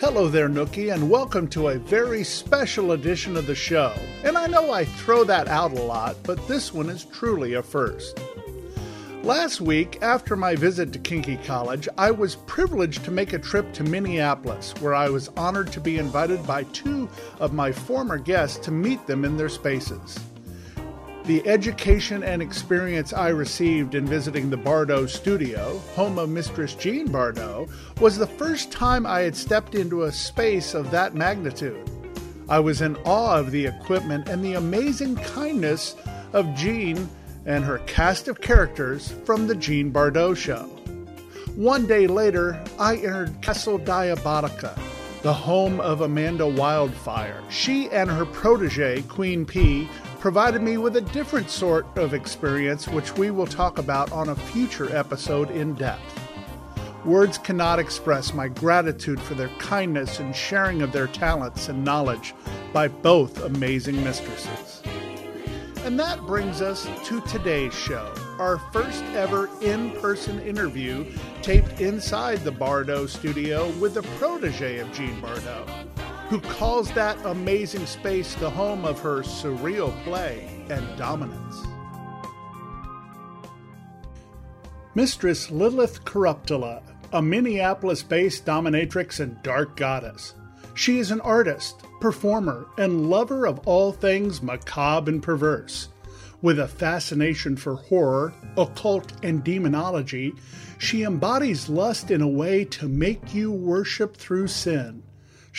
Hello there, Nookie, and welcome to a very special edition of the show. And I know I throw that out a lot, but this one is truly a first. Last week, after my visit to Kinky College, I was privileged to make a trip to Minneapolis, where I was honored to be invited by two of my former guests to meet them in their spaces. The education and experience I received in visiting the Bardot studio, home of Mistress Jean Bardot, was the first time I had stepped into a space of that magnitude. I was in awe of the equipment and the amazing kindness of Jean and her cast of characters from the Jean Bardot show. One day later, I entered Castle Diabotica, the home of Amanda Wildfire. She and her protege, Queen P, provided me with a different sort of experience, which we will talk about on a future episode in depth. Words cannot express my gratitude for their kindness and sharing of their talents and knowledge by both amazing mistresses. And that brings us to today's show, our first ever in person interview taped inside the Bardot studio with the protege of Jean Bardot who calls that amazing space the home of her surreal play and dominance. Mistress Lilith Corruptela, a Minneapolis based dominatrix and dark goddess. She is an artist, performer, and lover of all things macabre and perverse. With a fascination for horror, occult, and demonology, she embodies lust in a way to make you worship through sin.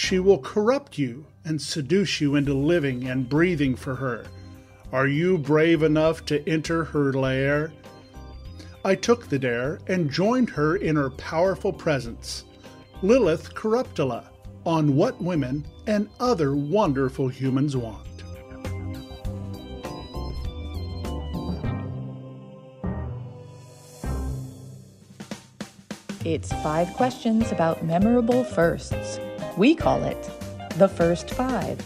She will corrupt you and seduce you into living and breathing for her. Are you brave enough to enter her lair? I took the dare and joined her in her powerful presence. Lilith Corruptela on What Women and Other Wonderful Humans Want. It's five questions about memorable firsts. We call it the first five.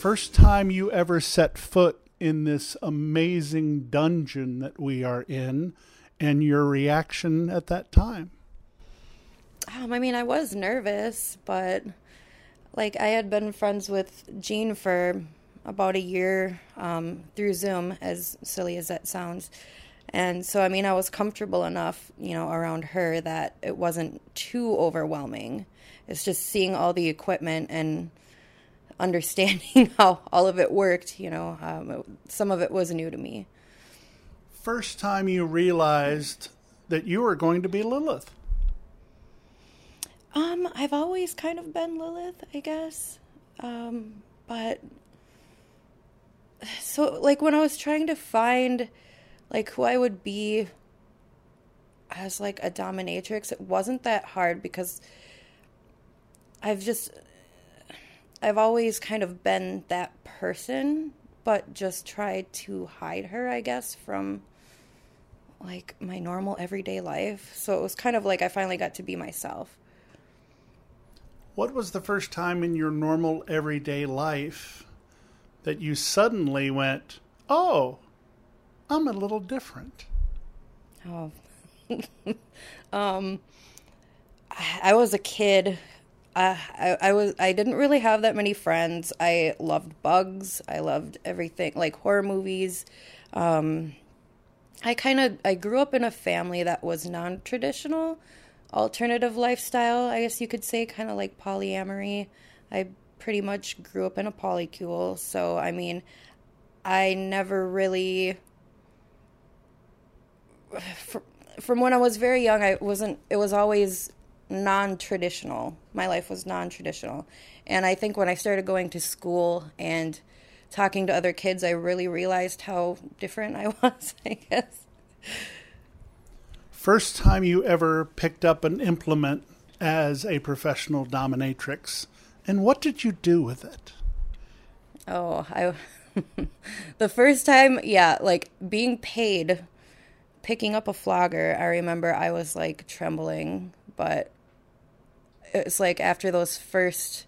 First time you ever set foot in this amazing dungeon that we are in, and your reaction at that time? Um, I mean, I was nervous, but like I had been friends with Jean for about a year um, through Zoom, as silly as that sounds. And so, I mean, I was comfortable enough, you know, around her that it wasn't too overwhelming. It's just seeing all the equipment and understanding how all of it worked. You know, um, it, some of it was new to me. First time you realized that you were going to be Lilith? Um, I've always kind of been Lilith, I guess. Um, but so like when I was trying to find like who I would be as like a dominatrix, it wasn't that hard because I've just I've always kind of been that person, but just tried to hide her, I guess, from like my normal everyday life. So it was kind of like I finally got to be myself. What was the first time in your normal everyday life that you suddenly went, "Oh, I'm a little different? Oh, um, I was a kid. I, I, was I didn't really have that many friends. I loved bugs. I loved everything like horror movies. Um, I kind of I grew up in a family that was non-traditional, alternative lifestyle. I guess you could say kind of like polyamory. I pretty much grew up in a polycule, so I mean, I never really from when I was very young, I wasn't. It was always non-traditional. My life was non-traditional, and I think when I started going to school and talking to other kids, I really realized how different I was. I guess. First time you ever picked up an implement as a professional dominatrix, and what did you do with it? Oh, I. the first time, yeah, like being paid picking up a flogger, I remember I was like trembling, but it's like after those first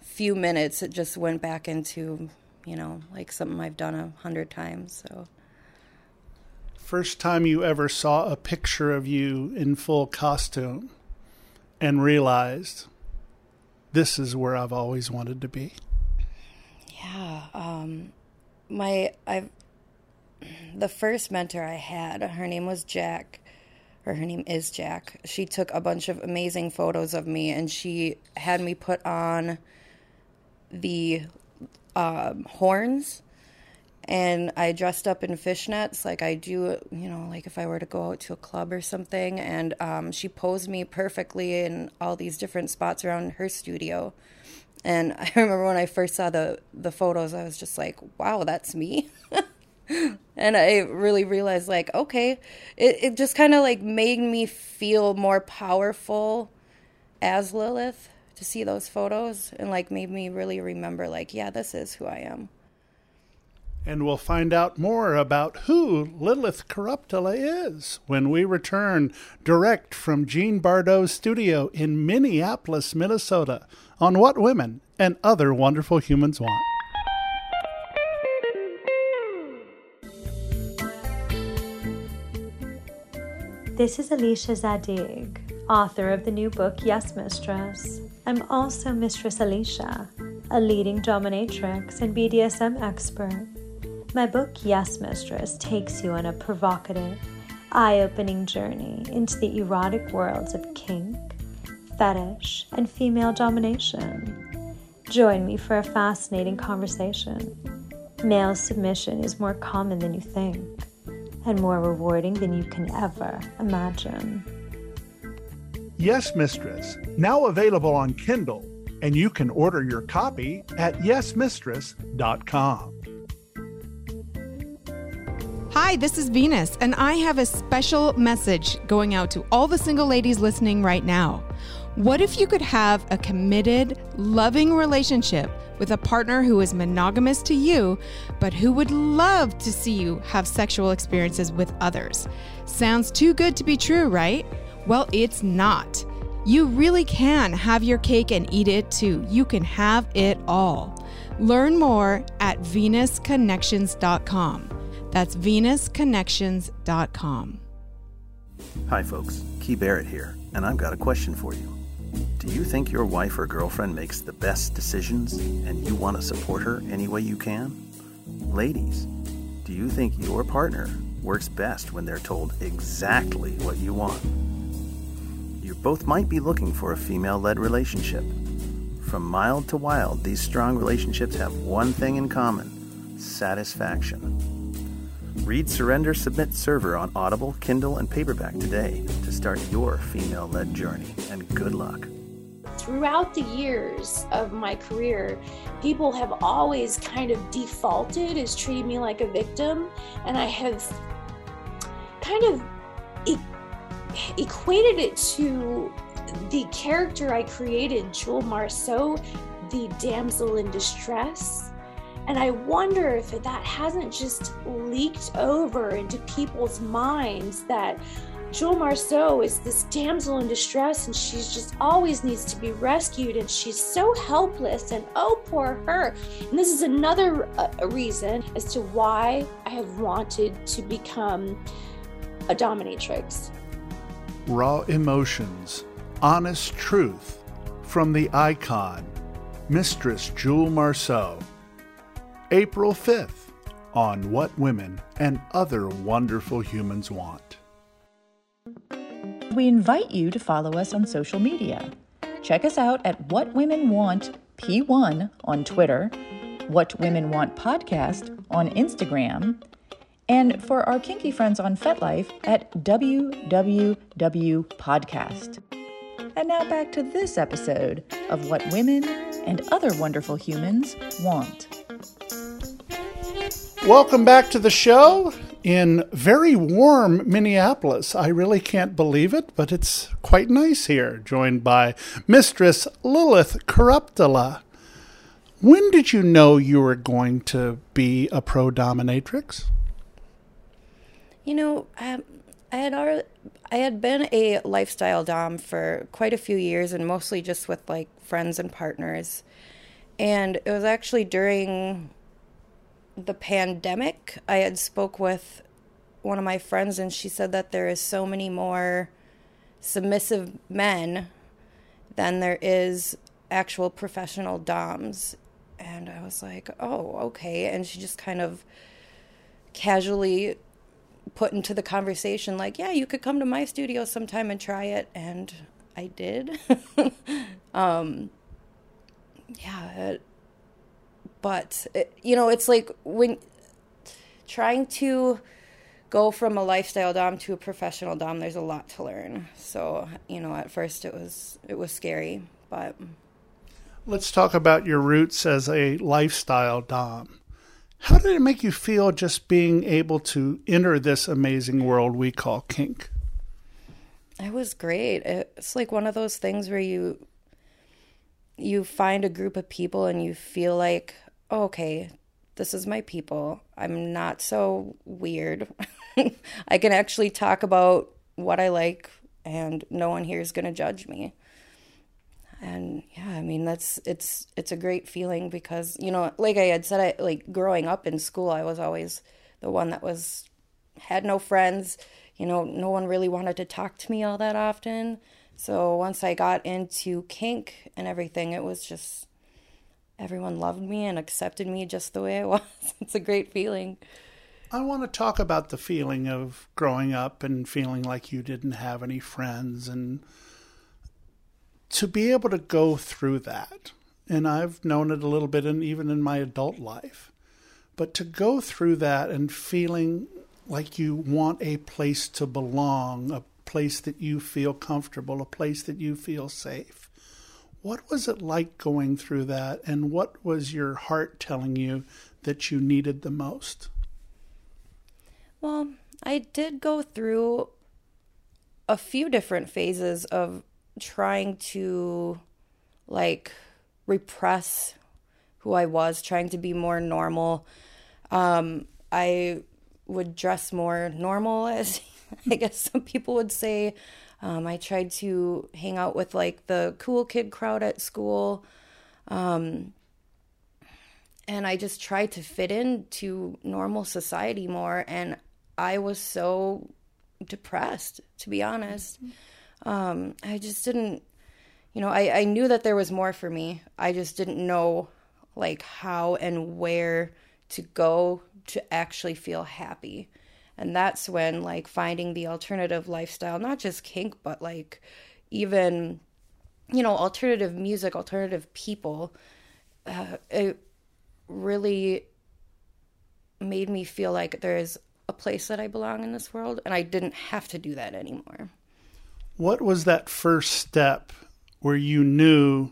few minutes, it just went back into, you know, like something I've done a hundred times. So, first time you ever saw a picture of you in full costume and realized this is where I've always wanted to be. Yeah, um, my I've the first mentor I had, her name was Jack, or her name is Jack. She took a bunch of amazing photos of me and she had me put on the um, horns and I dressed up in fishnets like I do, you know, like if I were to go out to a club or something. And um, she posed me perfectly in all these different spots around her studio. And I remember when I first saw the the photos, I was just like, "Wow, that's me." and I really realized like okay it, it just kind of like made me feel more powerful as Lilith to see those photos and like made me really remember like yeah this is who I am and we'll find out more about who Lilith Corruptela is when we return direct from Jean Bardot's studio in Minneapolis, Minnesota on What Women and Other Wonderful Humans Want. This is Alicia Zadig, author of the new book Yes Mistress. I'm also Mistress Alicia, a leading dominatrix and BDSM expert. My book Yes Mistress takes you on a provocative, eye opening journey into the erotic worlds of kink, fetish, and female domination. Join me for a fascinating conversation. Male submission is more common than you think and more rewarding than you can ever imagine. Yes, Mistress, now available on Kindle, and you can order your copy at yesmistress.com. Hi, this is Venus, and I have a special message going out to all the single ladies listening right now. What if you could have a committed, loving relationship with a partner who is monogamous to you, but who would love to see you have sexual experiences with others? Sounds too good to be true, right? Well, it's not. You really can have your cake and eat it too. You can have it all. Learn more at venusconnections.com. That's venusconnections.com. Hi, folks. Key Barrett here, and I've got a question for you. Do you think your wife or girlfriend makes the best decisions and you want to support her any way you can? Ladies, do you think your partner works best when they're told exactly what you want? You both might be looking for a female led relationship. From mild to wild, these strong relationships have one thing in common satisfaction. Read Surrender Submit Server on Audible, Kindle, and paperback today to start your female led journey, and good luck throughout the years of my career, people have always kind of defaulted as treating me like a victim. And I have kind of e- equated it to the character I created, Jewel Marceau, the damsel in distress. And I wonder if that hasn't just leaked over into people's minds that Jewel Marceau is this damsel in distress and she's just always needs to be rescued and she's so helpless and oh poor her. And this is another uh, reason as to why I have wanted to become a dominatrix. Raw emotions, honest truth from the icon, Mistress Jewel Marceau. April 5th on What Women and Other Wonderful Humans Want we invite you to follow us on social media. Check us out at What Women Want P1 on Twitter, What Women Want Podcast on Instagram, and for our kinky friends on FetLife at WWW Podcast. And now back to this episode of What Women and Other Wonderful Humans Want. Welcome back to the show in very warm Minneapolis. I really can't believe it, but it's quite nice here, joined by Mistress Lilith Corruptela. When did you know you were going to be a pro dominatrix? You know, um, I had already, I had been a lifestyle dom for quite a few years, and mostly just with like friends and partners. And it was actually during the pandemic, I had spoke with one of my friends, and she said that there is so many more submissive men than there is actual professional doms. And I was like, oh, okay. And she just kind of casually put into the conversation, like, yeah, you could come to my studio sometime and try it. And I did. um, yeah, but it, you know it's like when trying to go from a lifestyle dom to a professional dom there's a lot to learn. So you know at first it was it was scary but let's talk about your roots as a lifestyle dom. How did it make you feel just being able to enter this amazing world we call kink? It was great. It's like one of those things where you you find a group of people and you feel like Oh, okay, this is my people. I'm not so weird. I can actually talk about what I like and no one here is going to judge me. And yeah, I mean that's it's it's a great feeling because, you know, like I had said I like growing up in school, I was always the one that was had no friends, you know, no one really wanted to talk to me all that often. So once I got into kink and everything, it was just everyone loved me and accepted me just the way I was. it's a great feeling. I want to talk about the feeling of growing up and feeling like you didn't have any friends and to be able to go through that. And I've known it a little bit and even in my adult life. But to go through that and feeling like you want a place to belong, a place that you feel comfortable, a place that you feel safe what was it like going through that, and what was your heart telling you that you needed the most? Well, I did go through a few different phases of trying to like repress who I was, trying to be more normal. Um, I would dress more normal, as I guess some people would say. Um, I tried to hang out with like the cool kid crowd at school. Um, and I just tried to fit into normal society more. And I was so depressed, to be honest. Um, I just didn't, you know, I, I knew that there was more for me. I just didn't know like how and where to go to actually feel happy and that's when like finding the alternative lifestyle not just kink but like even you know alternative music alternative people uh, it really made me feel like there is a place that i belong in this world and i didn't have to do that anymore. What was that first step where you knew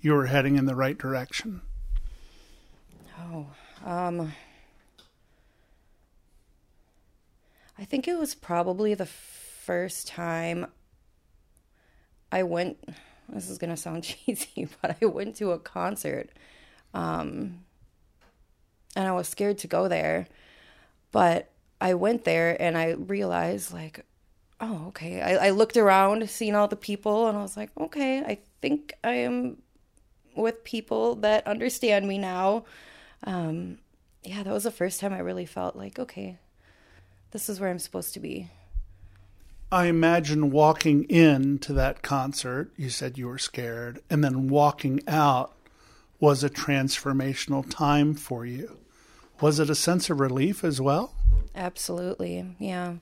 you were heading in the right direction? Oh um I think it was probably the first time I went. This is gonna sound cheesy, but I went to a concert, um, and I was scared to go there, but I went there and I realized like, oh, okay. I, I looked around, seeing all the people, and I was like, okay, I think I am with people that understand me now. Um, yeah, that was the first time I really felt like, okay, this is where I'm supposed to be. I imagine walking in to that concert, you said you were scared, and then walking out was a transformational time for you. Was it a sense of relief as well? Absolutely. Yeah.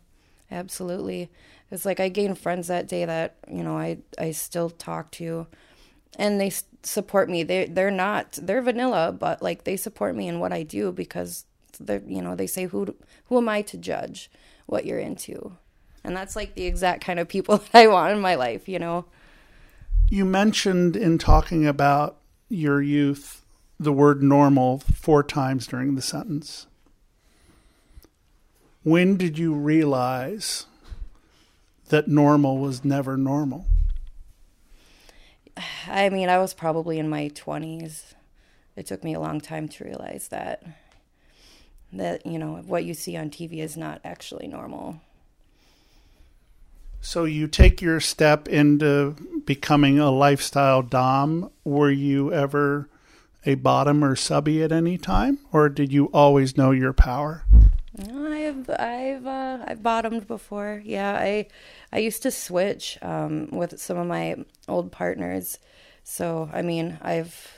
Absolutely. It's like I gained friends that day that, you know, I I still talk to and they support me. They they're not they're vanilla, but like they support me in what I do because they you know, they say who who am I to judge what you're into? And that's like the exact kind of people that I want in my life, you know. You mentioned in talking about your youth the word normal four times during the sentence. When did you realize that normal was never normal? I mean, I was probably in my 20s. It took me a long time to realize that that, you know, what you see on TV is not actually normal. So you take your step into becoming a lifestyle dom. Were you ever a bottom or subby at any time, or did you always know your power? I've I've uh, I've bottomed before. Yeah, I I used to switch um, with some of my old partners. So I mean, I've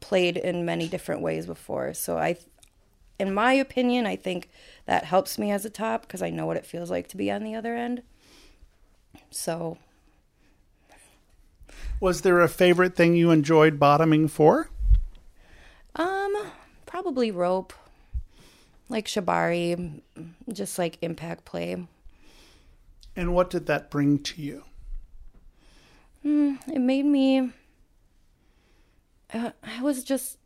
played in many different ways before. So I, in my opinion, I think that helps me as a top because I know what it feels like to be on the other end. So, was there a favorite thing you enjoyed bottoming for? Um, probably rope, like shibari, just like impact play. And what did that bring to you? Mm, it made me. Uh, I was just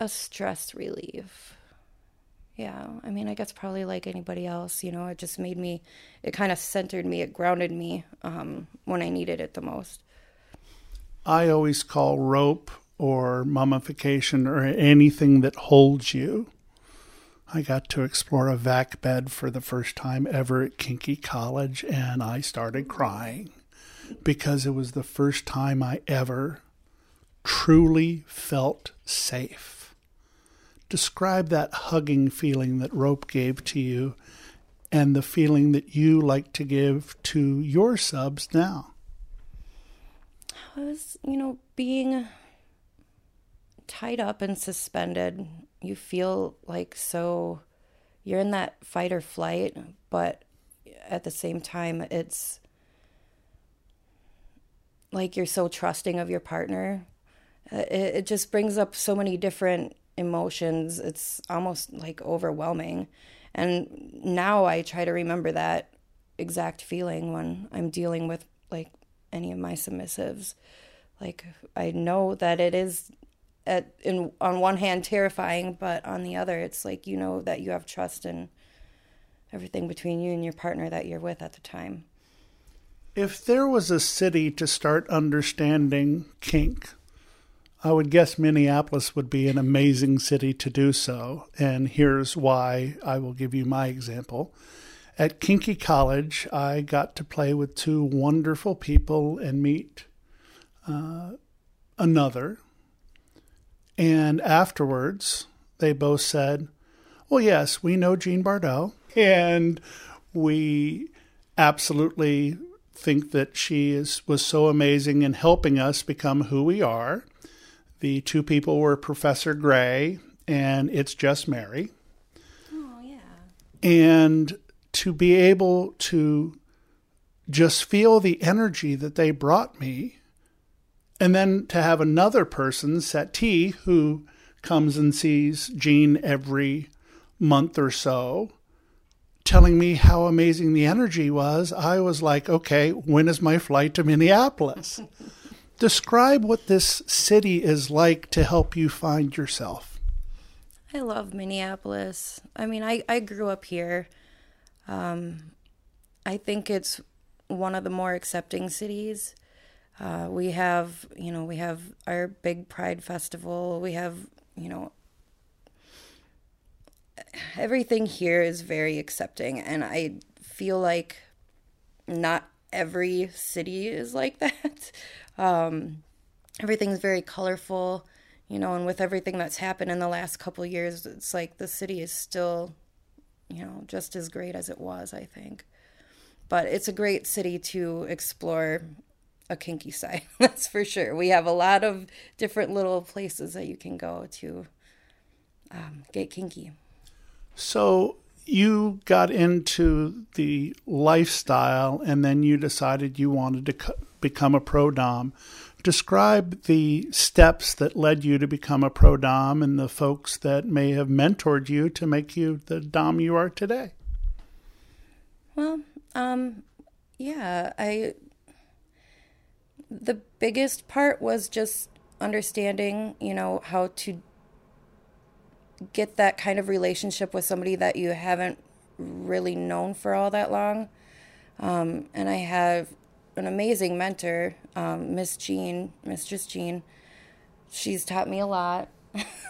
a stress relief yeah i mean i guess probably like anybody else you know it just made me it kind of centered me it grounded me um, when i needed it the most. I always call rope or mummification or anything that holds you. I got to explore a vac bed for the first time ever at kinky college and i started crying because it was the first time i ever truly felt safe describe that hugging feeling that rope gave to you and the feeling that you like to give to your subs now. I was, you know, being tied up and suspended. You feel like so you're in that fight or flight, but at the same time, it's like you're so trusting of your partner. Uh, it, it just brings up so many different emotions. It's almost like overwhelming. And now I try to remember that exact feeling when I'm dealing with like any of my submissives. Like I know that it is at in on one hand terrifying, but on the other it's like you know that you have trust in everything between you and your partner that you're with at the time. If there was a city to start understanding kink, I would guess Minneapolis would be an amazing city to do so. And here's why I will give you my example. At Kinky College, I got to play with two wonderful people and meet uh, another. And afterwards, they both said, Well, yes, we know Jean Bardot, and we absolutely think that she is was so amazing in helping us become who we are the two people were Professor Gray and It's Just Mary. Oh, yeah. And to be able to just feel the energy that they brought me, and then to have another person, Sati, who comes and sees Jean every month or so, telling me how amazing the energy was, I was like, okay, when is my flight to Minneapolis? Describe what this city is like to help you find yourself. I love Minneapolis. I mean, I, I grew up here. Um, I think it's one of the more accepting cities. Uh, we have, you know, we have our big Pride Festival. We have, you know, everything here is very accepting, and I feel like not every city is like that. Um, everything's very colorful, you know, and with everything that's happened in the last couple years, it's like the city is still, you know, just as great as it was, I think. But it's a great city to explore a kinky side, that's for sure. We have a lot of different little places that you can go to um, get kinky. So you got into the lifestyle and then you decided you wanted to become a pro dom. Describe the steps that led you to become a pro dom and the folks that may have mentored you to make you the dom you are today. Well, um, yeah, I the biggest part was just understanding, you know, how to get that kind of relationship with somebody that you haven't really known for all that long. Um, and I have an amazing mentor, um, Miss Jean, Mistress Jean. She's taught me a lot.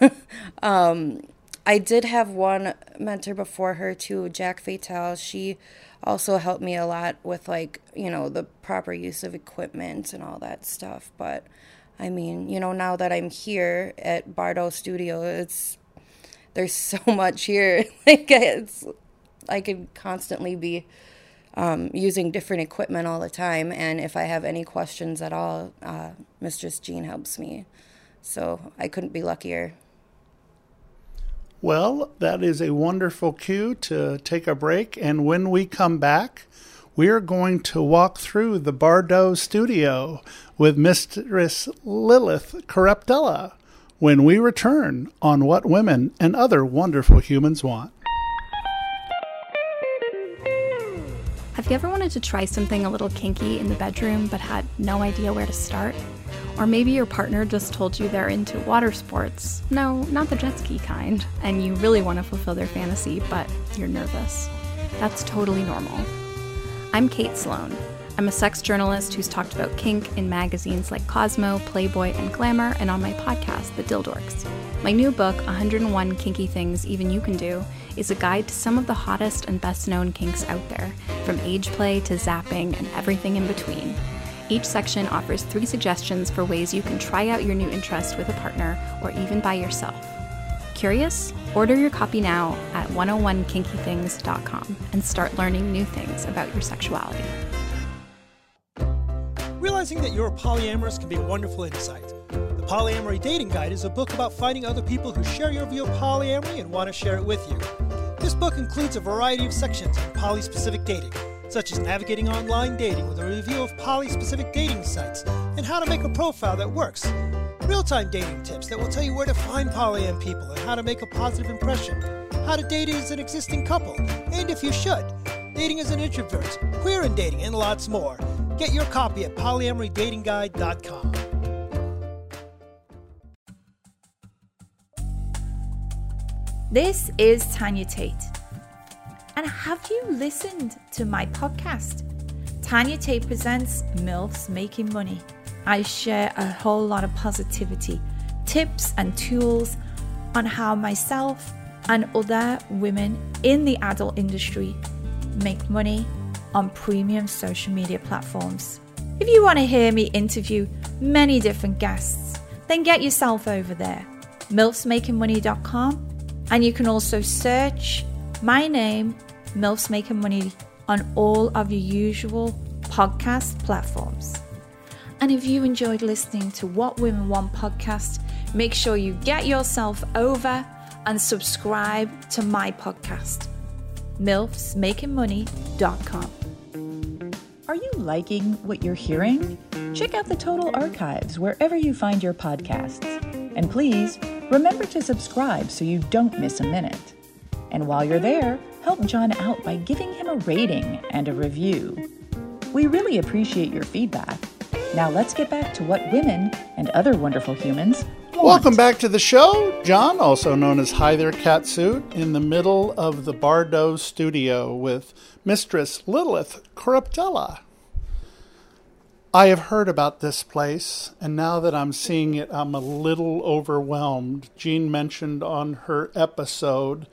um, I did have one mentor before her too, Jack Fatal. She also helped me a lot with like you know the proper use of equipment and all that stuff. But I mean, you know, now that I'm here at Bardot Studio, it's there's so much here. like it's, I could constantly be um, using different equipment all the time, and if I have any questions at all, uh, Mistress Jean helps me. So I couldn't be luckier. Well, that is a wonderful cue to take a break, and when we come back, we are going to walk through the Bardot studio with Mistress Lilith Corruptela when we return on What Women and Other Wonderful Humans Want. Have you ever wanted to try something a little kinky in the bedroom but had no idea where to start? Or maybe your partner just told you they're into water sports. No, not the jet ski kind. And you really want to fulfill their fantasy, but you're nervous. That's totally normal. I'm Kate Sloan. I'm a sex journalist who's talked about kink in magazines like Cosmo, Playboy, and Glamour, and on my podcast, The Dildorks. My new book, 101 Kinky Things Even You Can Do, is a guide to some of the hottest and best known kinks out there, from age play to zapping and everything in between. Each section offers three suggestions for ways you can try out your new interest with a partner or even by yourself. Curious? Order your copy now at 101kinkythings.com and start learning new things about your sexuality. Realizing that you're a polyamorous can be a wonderful insight. The Polyamory Dating Guide is a book about finding other people who share your view of polyamory and want to share it with you. This book includes a variety of sections on poly specific dating, such as navigating online dating with a review of poly specific dating sites and how to make a profile that works, real time dating tips that will tell you where to find polyam people and how to make a positive impression, how to date as an existing couple, and if you should, dating as an introvert, queer in dating, and lots more. Get your copy at polyamorydatingguide.com. This is Tanya Tate. And have you listened to my podcast? Tanya Tate presents MILFs Making Money. I share a whole lot of positivity, tips, and tools on how myself and other women in the adult industry make money on premium social media platforms. If you want to hear me interview many different guests, then get yourself over there, milfsmakingmoney.com, and you can also search my name, MILFs Making Money, on all of your usual podcast platforms. And if you enjoyed listening to What Women Want podcast, make sure you get yourself over and subscribe to my podcast, milfsmakingmoney.com. Are you liking what you're hearing? Check out the Total Archives wherever you find your podcasts. And please remember to subscribe so you don't miss a minute. And while you're there, help John out by giving him a rating and a review. We really appreciate your feedback. Now let's get back to what women and other wonderful humans want. Welcome back to the show. John, also known as Hi There Catsuit, in the middle of the Bardot studio with Mistress Lilith Corruptela. I have heard about this place, and now that I'm seeing it, I'm a little overwhelmed. Jean mentioned on her episode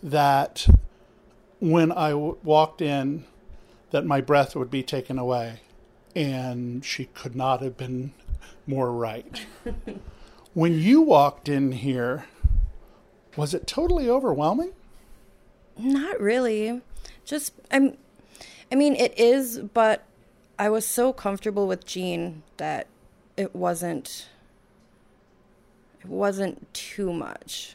that when I w- walked in, that my breath would be taken away. And she could not have been more right. when you walked in here, was it totally overwhelming? Not really. Just I'm I mean it is, but I was so comfortable with Jean that it wasn't it wasn't too much.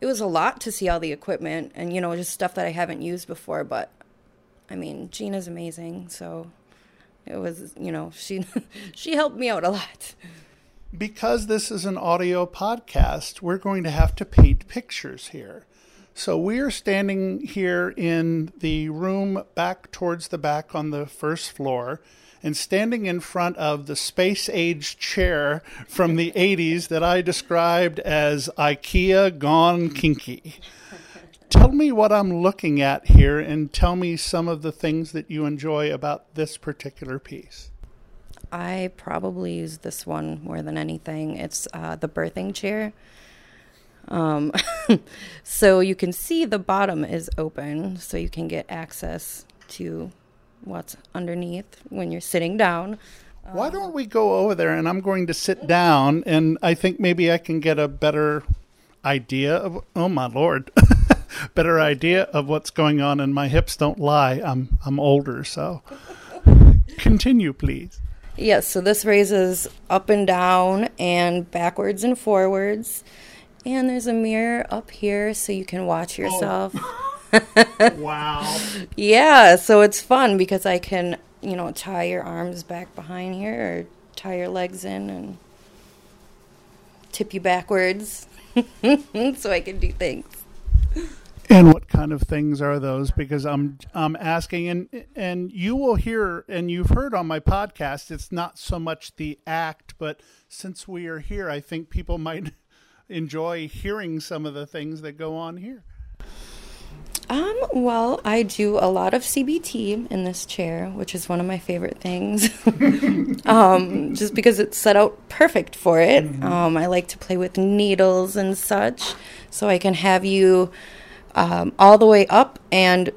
It was a lot to see all the equipment and you know just stuff that I haven't used before, but I mean, Jean is amazing, so it was, you know, she she helped me out a lot. Because this is an audio podcast, we're going to have to paint pictures here. So we are standing here in the room back towards the back on the first floor and standing in front of the space age chair from the 80s that I described as IKEA gone kinky. Tell me what I'm looking at here and tell me some of the things that you enjoy about this particular piece. I probably use this one more than anything. It's uh, the birthing chair. Um, so you can see the bottom is open, so you can get access to what's underneath when you're sitting down. Why don't we go over there and I'm going to sit down and I think maybe I can get a better idea of oh my lord better idea of what's going on and my hips don't lie i'm i'm older so continue please Yes, so this raises up and down and backwards and forwards. And there's a mirror up here so you can watch oh. yourself. wow Yeah, so it's fun because I can, you know, tie your arms back behind here or tie your legs in and tip you backwards so I can do things. And what kind of things are those because i'm i'm asking and and you will hear and you've heard on my podcast it's not so much the act but since we are here i think people might enjoy hearing some of the things that go on here Um, well, I do a lot of CBT in this chair, which is one of my favorite things. um, just because it's set out perfect for it. Um, I like to play with needles and such, so I can have you um, all the way up and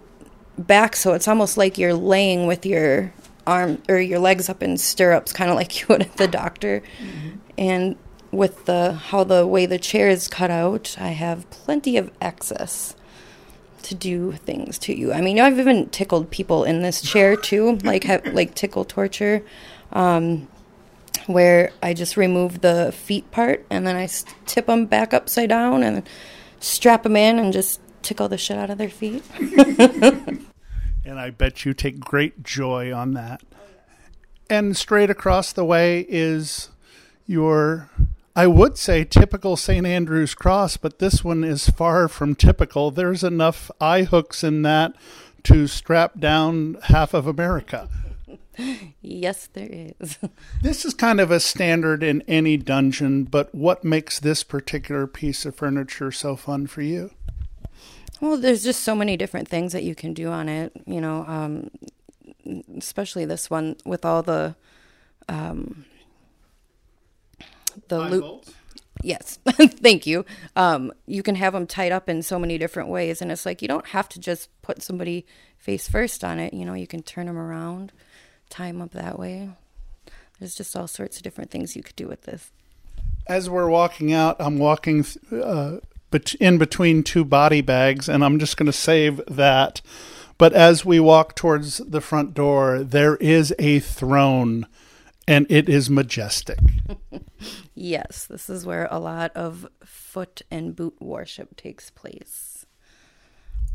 back, so it's almost like you're laying with your arm or your legs up in stirrups, kind of like you would at the doctor. And with the how the way the chair is cut out, I have plenty of access to do things to you. I mean, I've even tickled people in this chair too, like have, like tickle torture, um, where I just remove the feet part and then I tip them back upside down and strap them in and just tickle the shit out of their feet. and i bet you take great joy on that and straight across the way is your I would say typical St. Andrew's cross, but this one is far from typical. There's enough eye hooks in that to strap down half of America. yes, there is. This is kind of a standard in any dungeon, but what makes this particular piece of furniture so fun for you? Well, there's just so many different things that you can do on it, you know, um, especially this one with all the um, the Five loop. bolts? Yes, thank you. Um, you can have them tied up in so many different ways, and it's like you don't have to just put somebody face first on it. You know, you can turn them around, tie them up that way. There's just all sorts of different things you could do with this. As we're walking out, I'm walking uh, bet- in between two body bags, and I'm just going to save that. But as we walk towards the front door, there is a throne, and it is majestic. Yes, this is where a lot of foot and boot worship takes place.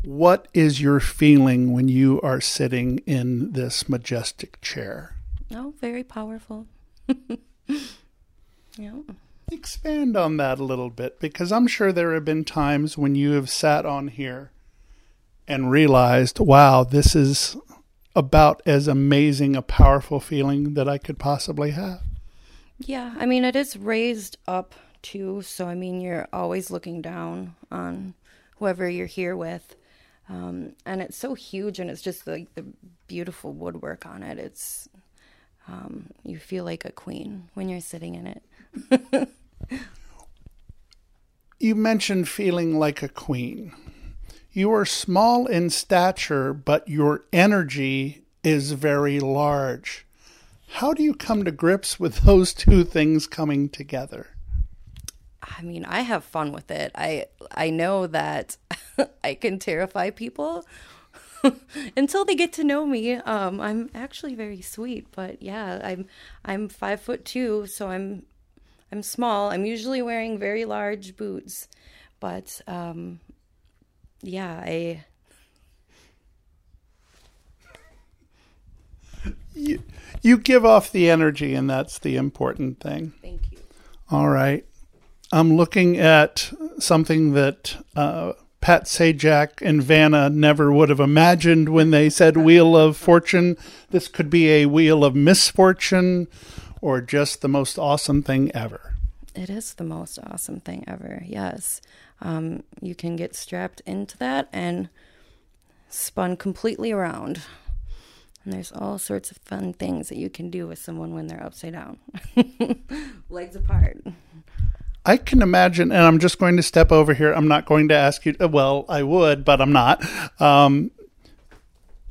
What is your feeling when you are sitting in this majestic chair? Oh, very powerful. yeah. Expand on that a little bit because I'm sure there have been times when you have sat on here and realized, wow, this is about as amazing a powerful feeling that I could possibly have. Yeah, I mean, it is raised up too, so I mean, you're always looking down on whoever you're here with. Um, and it's so huge, and it's just like the beautiful woodwork on it. It's, um, you feel like a queen when you're sitting in it. You mentioned feeling like a queen. You are small in stature, but your energy is very large. How do you come to grips with those two things coming together? I mean, I have fun with it. I I know that I can terrify people until they get to know me. Um, I'm actually very sweet, but yeah, I'm I'm five foot two, so I'm I'm small. I'm usually wearing very large boots, but um, yeah, I. You, you give off the energy, and that's the important thing. Thank you. All right. I'm looking at something that uh, Pat Sajak and Vanna never would have imagined when they said Wheel of Fortune. This could be a Wheel of Misfortune or just the most awesome thing ever. It is the most awesome thing ever, yes. Um, you can get strapped into that and spun completely around. And there's all sorts of fun things that you can do with someone when they're upside down, legs apart. I can imagine, and I'm just going to step over here. I'm not going to ask you. Well, I would, but I'm not. Um,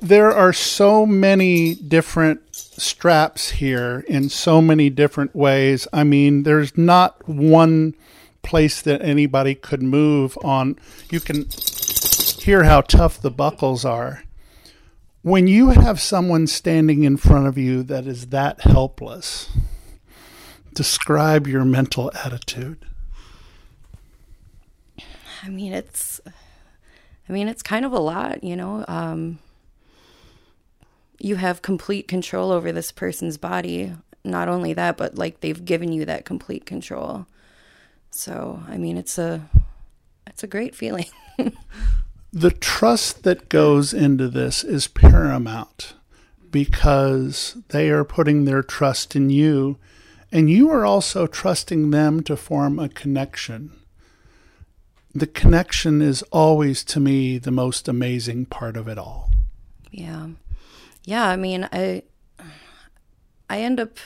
there are so many different straps here in so many different ways. I mean, there's not one place that anybody could move on. You can hear how tough the buckles are. When you have someone standing in front of you that is that helpless, describe your mental attitude? I mean, it's, I mean, it's kind of a lot, you know. Um, you have complete control over this person's body. Not only that, but like they've given you that complete control. So, I mean, it's a, it's a great feeling. the trust that goes into this is paramount because they are putting their trust in you and you are also trusting them to form a connection. The connection is always, to me, the most amazing part of it all. Yeah. Yeah. I mean, I, I end up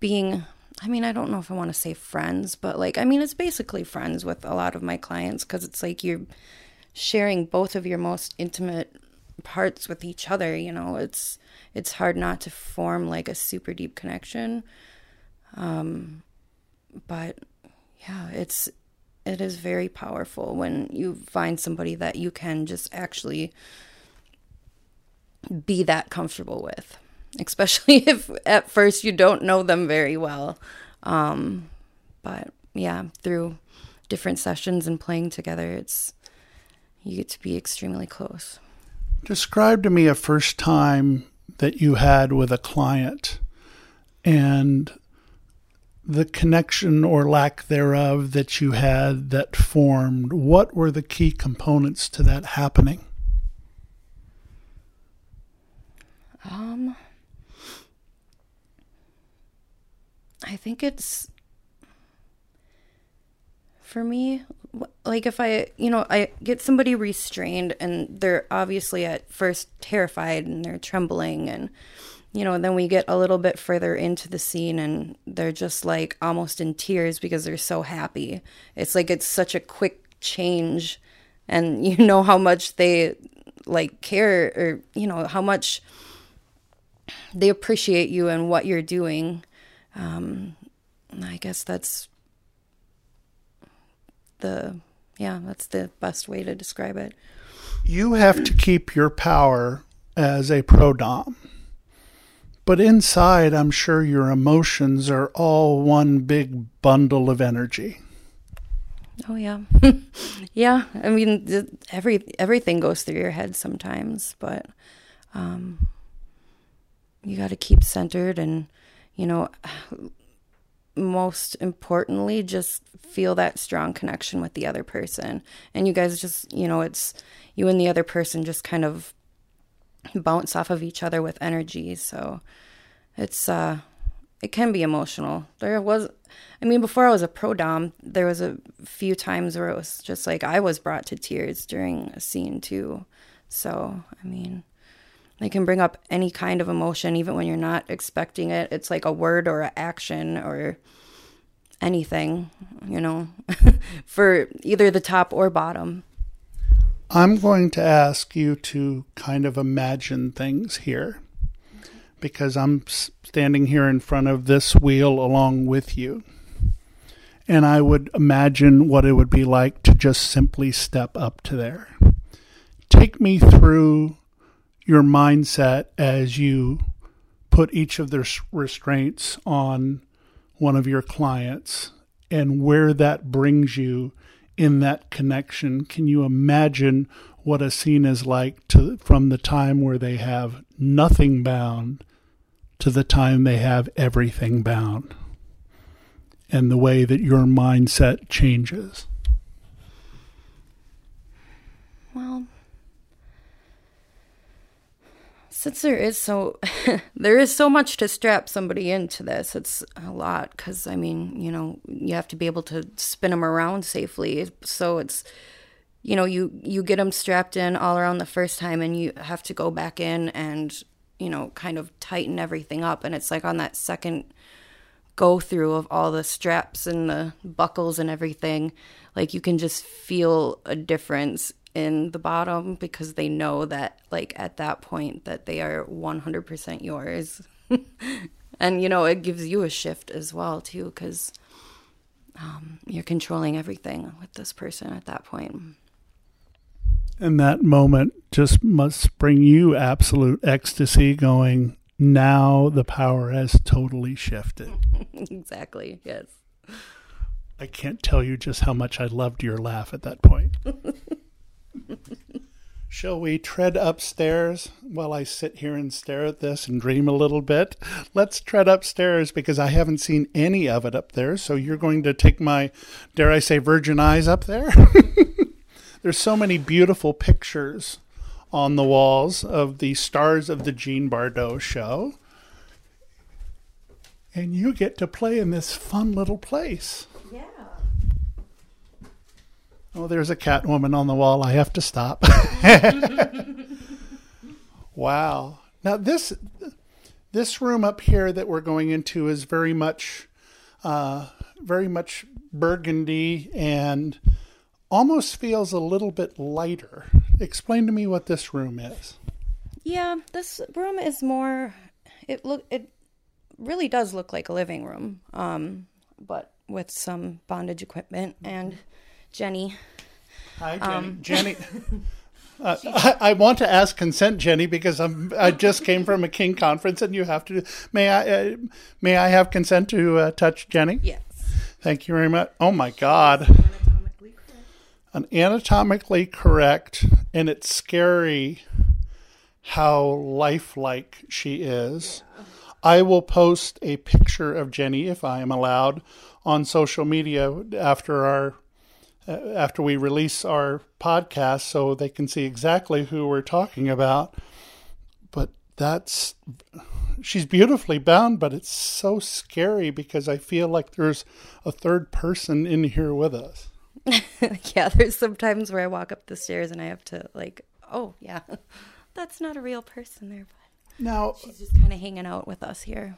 being, I mean, I don't know if I want to say friends, but like, I mean, it's basically friends with a lot of my clients because it's like you're sharing both of your most intimate parts with each other you know it's it's hard not to form like a super deep connection um but yeah it's it is very powerful when you find somebody that you can just actually be that comfortable with especially if at first you don't know them very well um but yeah through different sessions and playing together it's you get to be extremely close Describe to me a first time that you had with a client and the connection or lack thereof that you had that formed. What were the key components to that happening? Um, I think it's for me like if i you know i get somebody restrained and they're obviously at first terrified and they're trembling and you know then we get a little bit further into the scene and they're just like almost in tears because they're so happy. It's like it's such a quick change and you know how much they like care or you know how much they appreciate you and what you're doing um i guess that's the yeah, that's the best way to describe it. You have to keep your power as a pro dom. But inside, I'm sure your emotions are all one big bundle of energy. Oh yeah, yeah. I mean, every everything goes through your head sometimes, but um, you got to keep centered, and you know, most importantly, just feel that strong connection with the other person. And you guys just, you know, it's you and the other person just kind of bounce off of each other with energy. So it's, uh, it can be emotional. There was, I mean, before I was a pro dom, there was a few times where it was just like I was brought to tears during a scene too. So, I mean, they can bring up any kind of emotion, even when you're not expecting it. It's like a word or an action or anything, you know, for either the top or bottom. I'm going to ask you to kind of imagine things here because I'm standing here in front of this wheel along with you. And I would imagine what it would be like to just simply step up to there. Take me through your mindset as you put each of the restraints on one of your clients and where that brings you in that connection. Can you imagine what a scene is like to, from the time where they have nothing bound to the time they have everything bound? And the way that your mindset changes. Well, since there is so there is so much to strap somebody into this it's a lot because i mean you know you have to be able to spin them around safely. So it's you know you you get them strapped in all around the first time and you have to go back in and you know kind of tighten everything up. And it's like on that second go through of all the straps and the buckles and everything like you can just feel a difference in the bottom because they know that like at that point that they are 100% yours. And you know it gives you a shift as well too because um, you're controlling everything with this person at that point. And that moment just must bring you absolute ecstasy going now the power has totally shifted. Exactly yes. I can't tell you just how much i loved your laugh at that point Shall we tread upstairs while I sit here and stare at this and dream a little bit? Let's tread upstairs because I haven't seen any of it up there. So you're going to take my, dare I say, virgin eyes up there? There's so many beautiful pictures on the walls of the stars of the Jean Bardot show. And you get to play in this fun little place. Yeah. Oh, there's a cat woman on the wall. I have to stop. wow. Now this this room up here that we're going into is very much uh, very much burgundy and almost feels a little bit lighter. Explain to me what this room is. Yeah, this room is more. It look it really does look like a living room, um, but with some bondage equipment and Jenny. Hi, Jenny. Um, Jenny. Uh, I, I, want to ask consent, Jenny, because I'm, I just came from a kink conference, and you have to. May I? Uh, may I have consent to uh, touch Jenny? Yes. Thank you very much. Oh my God. Anatomically correct. An anatomically correct, and it's scary how lifelike she is. Yeah. I will post a picture of Jenny, if I am allowed, on social media after our Uh, after we release our podcast so they can see exactly who we're talking about. But that's she's beautifully bound, but it's so scary because I feel like there's a third person in here with us. yeah, there's some times where I walk up the stairs and I have to like, oh yeah, that's not a real person there, but now she's just kind of hanging out with us here.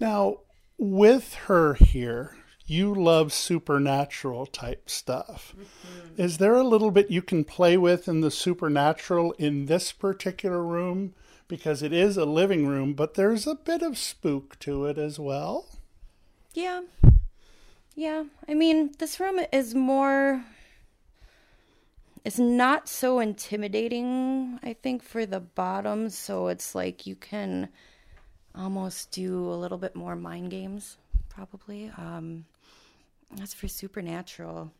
Now, with her here, you love supernatural type stuff. Mm-hmm. Is there a little bit you can play with in the supernatural in this particular room? Because it is a living room, but there's a bit of spook to it as well. Yeah. Yeah. I mean, this room is more. It's not so intimidating, I think, for the bottom. So it's like you can almost do a little bit more mind games, probably. Um, as for supernatural,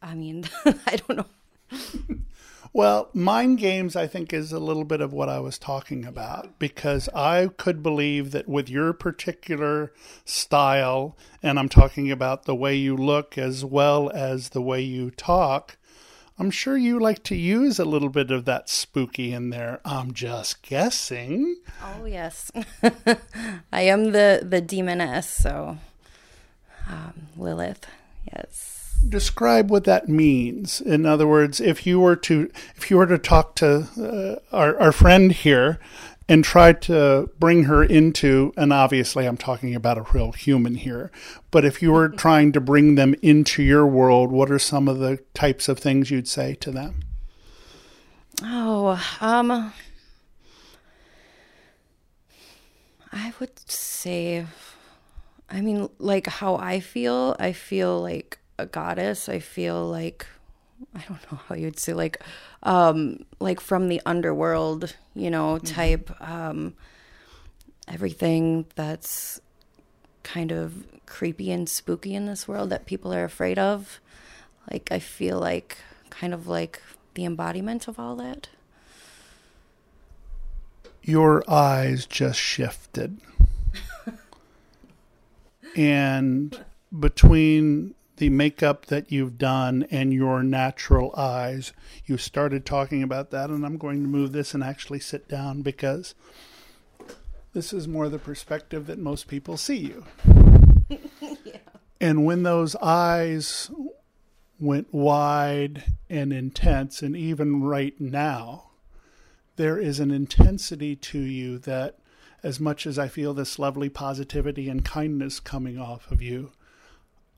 I mean, I don't know. well, mind games, I think, is a little bit of what I was talking about because I could believe that with your particular style, and I'm talking about the way you look as well as the way you talk, I'm sure you like to use a little bit of that spooky in there. I'm just guessing. Oh yes, I am the the demoness, so um, Lilith. Yes. Describe what that means. In other words, if you were to if you were to talk to uh, our our friend here, and try to bring her into, and obviously I'm talking about a real human here, but if you were trying to bring them into your world, what are some of the types of things you'd say to them? Oh, um, I would say, I mean, like how I feel, I feel like a goddess. I feel like, I don't know how you'd say, like, um, like from the underworld, you know, Mm-hmm. type, um, everything that's kind of creepy and spooky in this world that people are afraid of. Like, I feel like kind of like the embodiment of all that. Your eyes just shifted. And between the makeup that you've done and your natural eyes, you started talking about that, and I'm going to move this and actually sit down because this is more the perspective that most people see you. And when those eyes went wide and intense, and even right now, there is an intensity to you that, as much as I feel this lovely positivity and kindness coming off of you,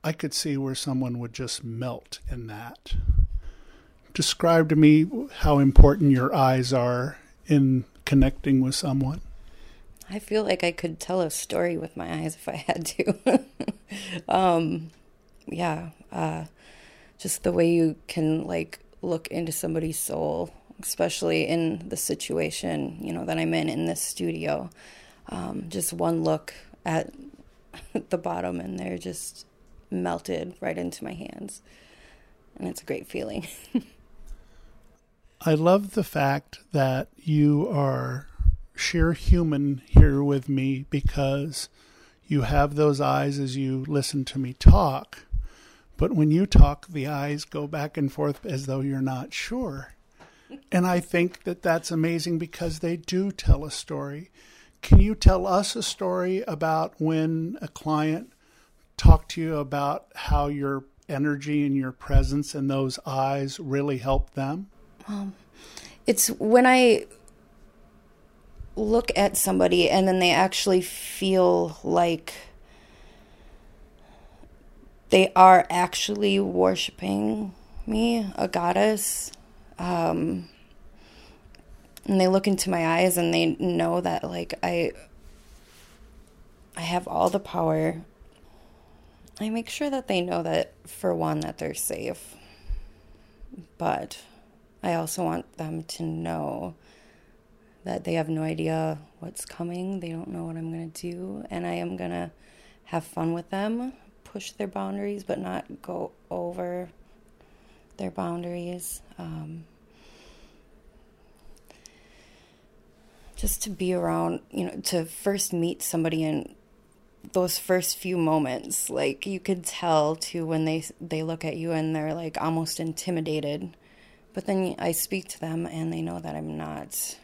I could see where someone would just melt in that. Describe to me how important your eyes are in connecting with someone. I feel like I could tell a story with my eyes if I had to. um, yeah, uh, just the way you can like look into somebody's soul, especially in the situation you know that I'm in in this studio. Um, just one look at the bottom, and they're just melted right into my hands, and it's a great feeling. I love the fact that you are sheer human here with me because you have those eyes as you listen to me talk. But when you talk, the eyes go back and forth as though you're not sure. And I think that that's amazing because they do tell a story. Can you tell us a story about when a client talked to you about how your energy and your presence and those eyes really helped them? Um, it's when I look at somebody and then they actually feel like they are actually worshiping me, a goddess. Um, and they look into my eyes and they know that like I I have all the power. I make sure that they know that for one that they're safe. But I also want them to know that they have no idea what's coming. They don't know what I'm going to do. And I am going to have fun with them, push their boundaries, but not go over their boundaries. Um, just to be around, you know, to first meet somebody in those first few moments like you could tell too when they they look at you and they're like almost intimidated but then I speak to them and they know that I'm not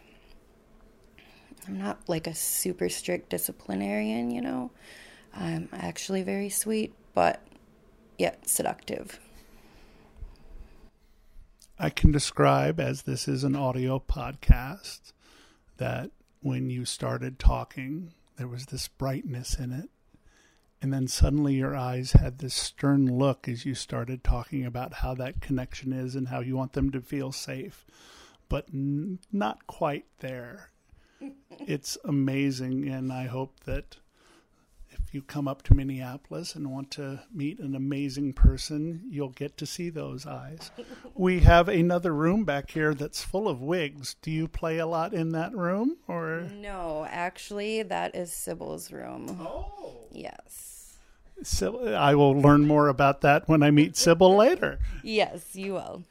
I'm not like a super strict disciplinarian, you know. I'm actually very sweet, but yet seductive. I can describe, as this is an audio podcast, that when you started talking, there was this brightness in it. And then suddenly your eyes had this stern look as you started talking about how that connection is and how you want them to feel safe, but n- not quite there. it's amazing, and I hope that if you come up to Minneapolis and want to meet an amazing person, you'll get to see those eyes. we have another room back here that's full of wigs. Do you play a lot in that room or No, actually that is Sybil's room. Oh. Yes. Sybil, I will learn more about that when I meet Sybil later. Yes, you will.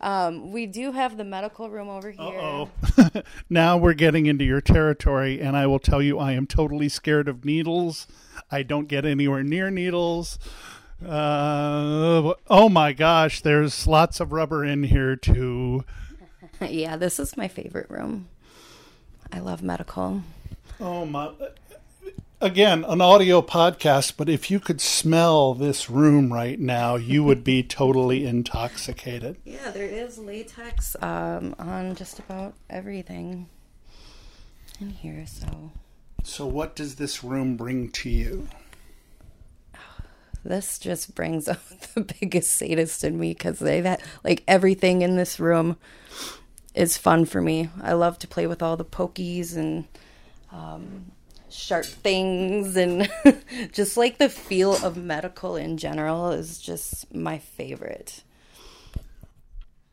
Um, we do have the medical room over here. Oh, now we're getting into your territory, and I will tell you, I am totally scared of needles. I don't get anywhere near needles. Uh, oh my gosh, there's lots of rubber in here too. yeah, this is my favorite room. I love medical. Oh my! Again, an audio podcast, but if you could smell this room right now, you would be totally intoxicated. Yeah, there is latex um, on just about everything. in here. So, So, what does this room bring to you? this just brings out the biggest sadist in me because they've had like everything in this room is fun for me. I love to play with all the pokies and um, sharp things, and just like the feel of medical in general is just my favorite.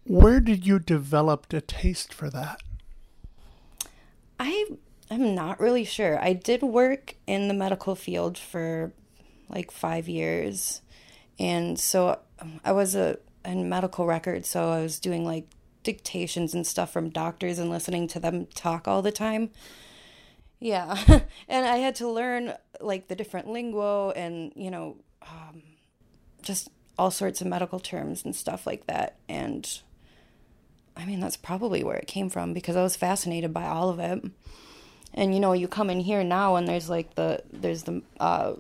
Where did you develop a taste for that? I am not really sure. I did work in the medical field for like five years, and so um, I was a in medical records. So I was doing like dictations and stuff from doctors and listening to them talk all the time. Yeah, and I had to learn like the different lingo and you know um, just all sorts of medical terms and stuff like that. And I mean that's probably where it came from because I was fascinated by all of it. And you know, you come in here now and there's like the there's the uh,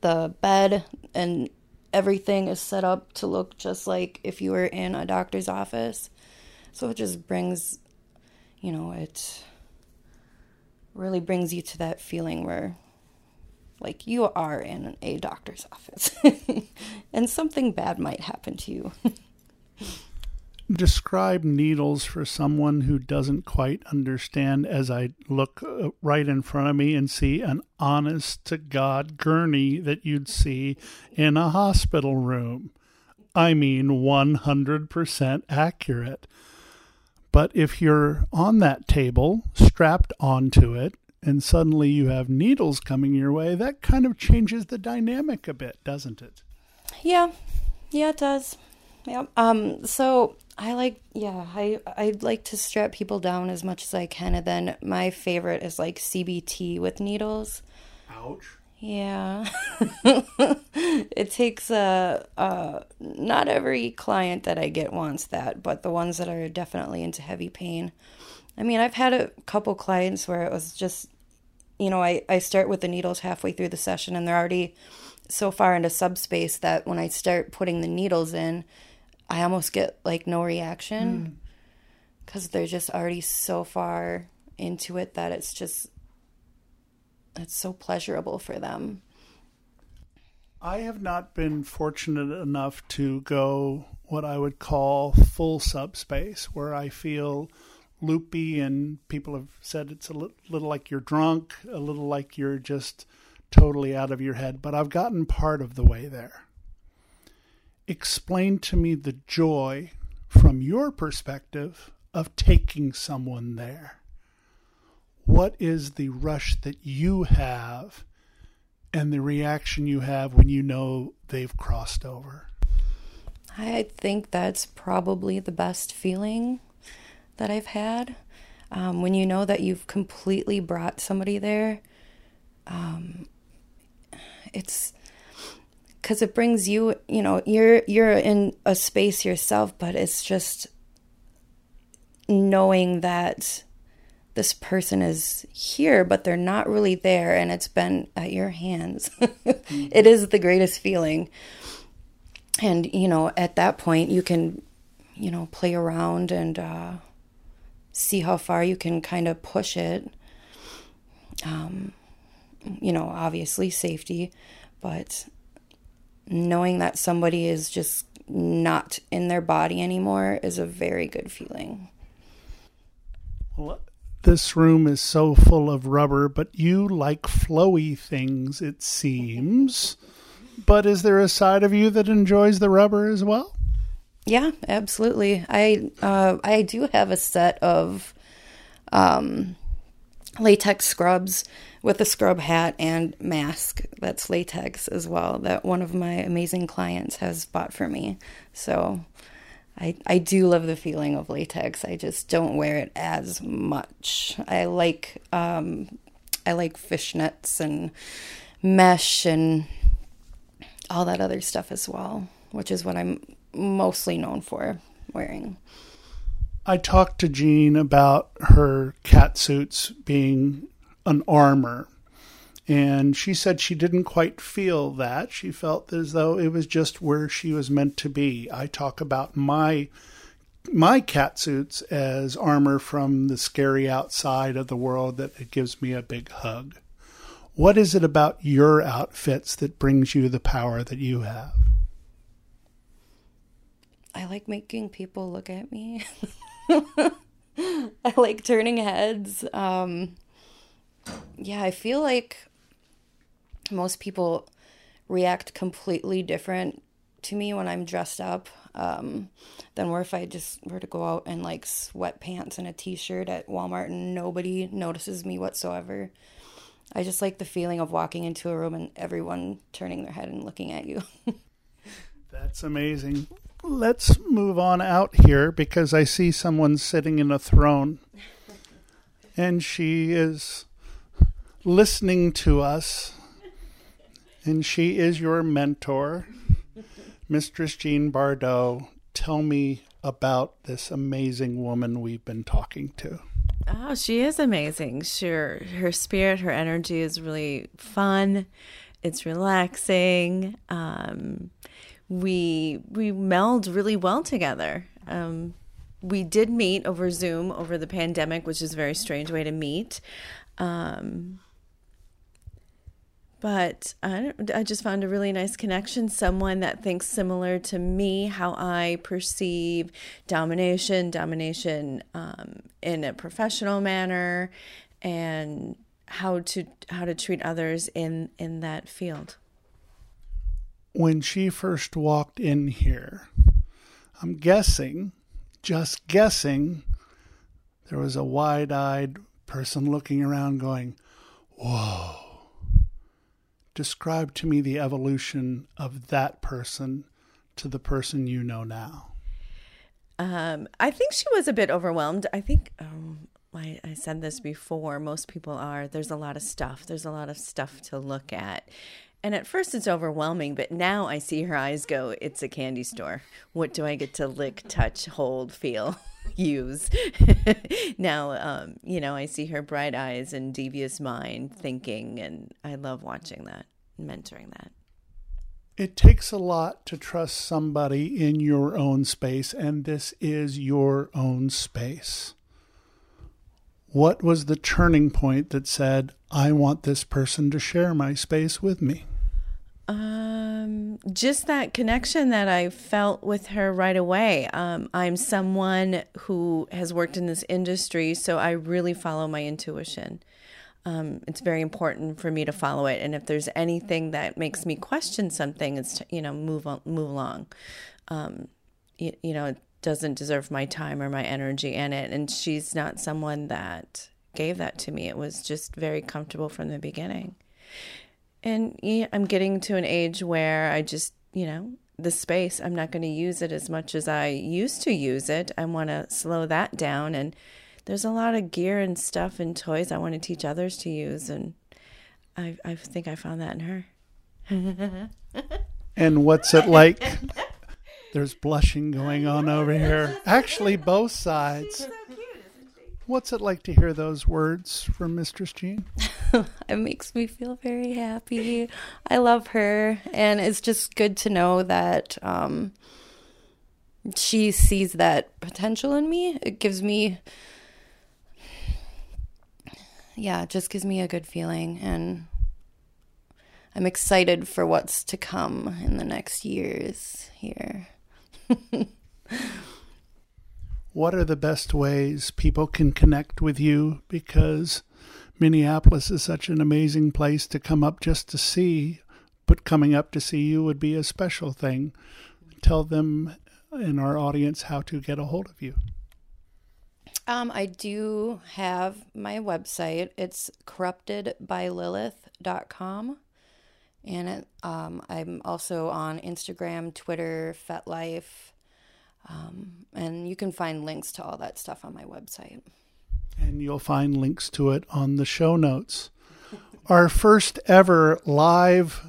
the bed and everything is set up to look just like if you were in a doctor's office. So it just brings, you know, it really brings you to that feeling where like you are in a doctor's office and something bad might happen to you. Describe needles for someone who doesn't quite understand as I look uh, right in front of me and see an honest to God gurney that you'd see in a hospital room. I mean, 100% accurate. But if you're on that table, strapped onto it, and suddenly you have needles coming your way, that kind of changes the dynamic a bit, doesn't it? Yeah, yeah, it does. Yeah. Um. So I like, yeah, I I like to strap people down as much as I can, and then my favorite is like CBT with needles. Ouch. Yeah. it takes a uh, uh, not every client that I get wants that, but the ones that are definitely into heavy pain. I mean, I've had a couple clients where it was just, you know, I, I start with the needles halfway through the session and they're already so far into subspace that when I start putting the needles in, I almost get like no reaction because they're just already so far into it that it's just it's so pleasurable for them. I have not been fortunate enough to go what I would call full subspace, where I feel loopy, and people have said it's a li- little like you're drunk, a little like you're just totally out of your head, but I've gotten part of the way there. Explain to me the joy from your perspective of taking someone there. What is the rush that you have and the reaction you have when you know they've crossed over? I think that's probably the best feeling that I've had. Um, when you know that you've completely brought somebody there, um, it's because it brings you, you know, you're you're in a space yourself, but it's just knowing that this person is here, but they're not really there, and it's been at your hands. it is the greatest feeling. And, you know, at that point, you can, you know, play around and uh, see how far you can kind of push it. Um, you know, obviously safety, but knowing that somebody is just not in their body anymore is a very good feeling. Well, this room is so full of rubber, but you like flowy things, it seems. But is there a side of you that enjoys the rubber as well? Yeah, absolutely. I uh, I do have a set of um, latex scrubs with a scrub hat and mask that's latex as well that one of my amazing clients has bought for me. So I I do love the feeling of latex. I just don't wear it as much. I like um, I like fishnets and mesh and all that other stuff as well, which is what I'm mostly known for wearing. I talked to Jean about her cat suits being an armor. And she said she didn't quite feel that. She felt as though it was just where she was meant to be. I talk about my my cat suits as armor from the scary outside of the world that it gives me a big hug. What is it about your outfits that brings you the power that you have? I like making people look at me. I like turning heads. Um, yeah, I feel like most people react completely different to me when I'm dressed up um, than where if I just were to go out in like sweatpants and a t-shirt at Walmart and nobody notices me whatsoever. I just like the feeling of walking into a room and everyone turning their head and looking at you. That's amazing. Let's move on out here because I see someone sitting in a throne and she is listening to us and she is your mentor. Mistress Jean Bardot, tell me about this amazing woman we've been talking to. Oh, she is amazing. Sure. Her spirit, her energy is really fun. It's relaxing. Um, we we meld really well together. Um, we did meet over Zoom over the pandemic, which is a very strange way to meet. Um, but I, I just found a really nice connection. Someone that thinks similar to me, how I perceive domination, domination um, in a professional manner, and how to how to treat others in in that field. When she first walked in here, I'm guessing, just guessing, there was a wide-eyed person looking around, going, "Whoa." Describe to me the evolution of that person to the person you know now? Um, I think she was a bit overwhelmed. I think um, I, I said this before. Most people are. There's a lot of stuff. There's a lot of stuff to look at. And at first it's overwhelming, but now I see her eyes go, it's a candy store. What do I get to lick, touch, hold, feel, use? now, um, you know, I see her bright eyes and devious mind thinking, and I love watching that, mentoring that. It takes a lot to trust somebody in your own space, and this is your own space. What was the turning point that said, I want this person to share my space with me? Um, just that connection that I felt with her right away. Um, I'm someone who has worked in this industry, so I really follow my intuition. Um, it's very important for me to follow it, and if there's anything that makes me question something, it's to, you know move on, move along. Um, you, you know, it doesn't deserve my time or my energy in it, and she's not someone that gave that to me. It was just very comfortable from the beginning. And I'm getting to an age where I just, you know, the space, I'm not going to use it as much as I used to use it. I want to slow that down. And there's a lot of gear and stuff and toys I want to teach others to use. And I, I think I found that in her. and what's it like? There's blushing going on over here. Actually, both sides. What's it like to hear those words from Mistress Jean? it makes me feel very happy. I love her, and it's just good to know that um, she sees that potential in me. It gives me, yeah, it just gives me a good feeling, and I'm excited for what's to come in the next years here. what are the best ways people can connect with you? Because Minneapolis is such an amazing place to come up just to see, but coming up to see you would be a special thing. Tell them in our audience how to get a hold of you. Um, I do have my website. It's corruptedbylilith.com. And it, um, I'm also on Instagram, Twitter, FetLife, um, and you can find links to all that stuff on my website. And you'll find links to it on the show notes. Our first ever live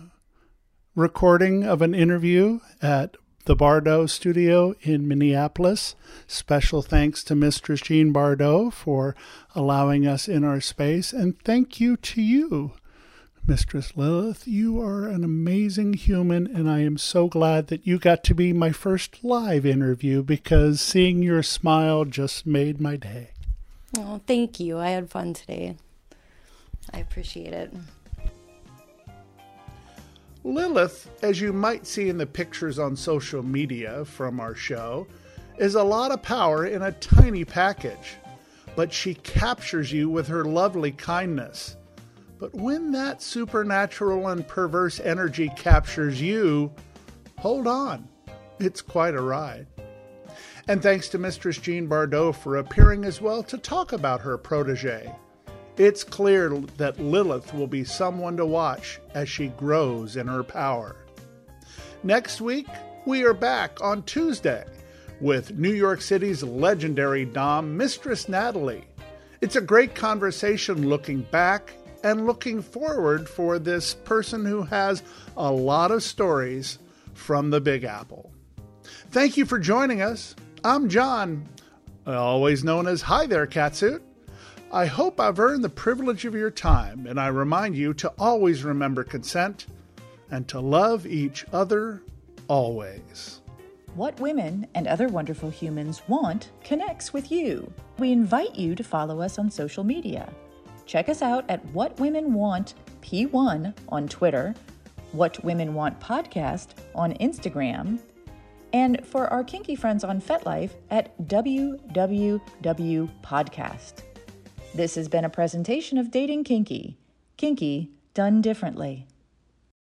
recording of an interview at the Bardot studio in Minneapolis. Special thanks to Mistress Jean Bardot for allowing us in our space, and thank you to you Mistress Lilith, you are an amazing human, and I am so glad that you got to be my first live interview because seeing your smile just made my day. Oh, thank you. I had fun today. I appreciate it. Lilith, as you might see in the pictures on social media from our show, is a lot of power in a tiny package, but she captures you with her lovely kindness. But when that supernatural and perverse energy captures you, hold on, it's quite a ride. And thanks to Mistress Jean Bardot for appearing as well to talk about her protege. It's clear that Lilith will be someone to watch as she grows in her power. Next week, we are back on Tuesday with New York City's legendary Dom, Mistress Natalie. It's a great conversation looking back and looking forward for this person who has a lot of stories from the Big Apple. Thank you for joining us. I'm John, always known as Hi There Catsuit. I hope I've earned the privilege of your time, and I remind you to always remember consent and to love each other always. What women and other wonderful humans want connects with you. We invite you to follow us on social media. Check us out at What Women Want P1 on Twitter, What Women Want Podcast on Instagram, and for our kinky friends on FetLife at WWW Podcast. This has been a presentation of Dating Kinky. Kinky done differently.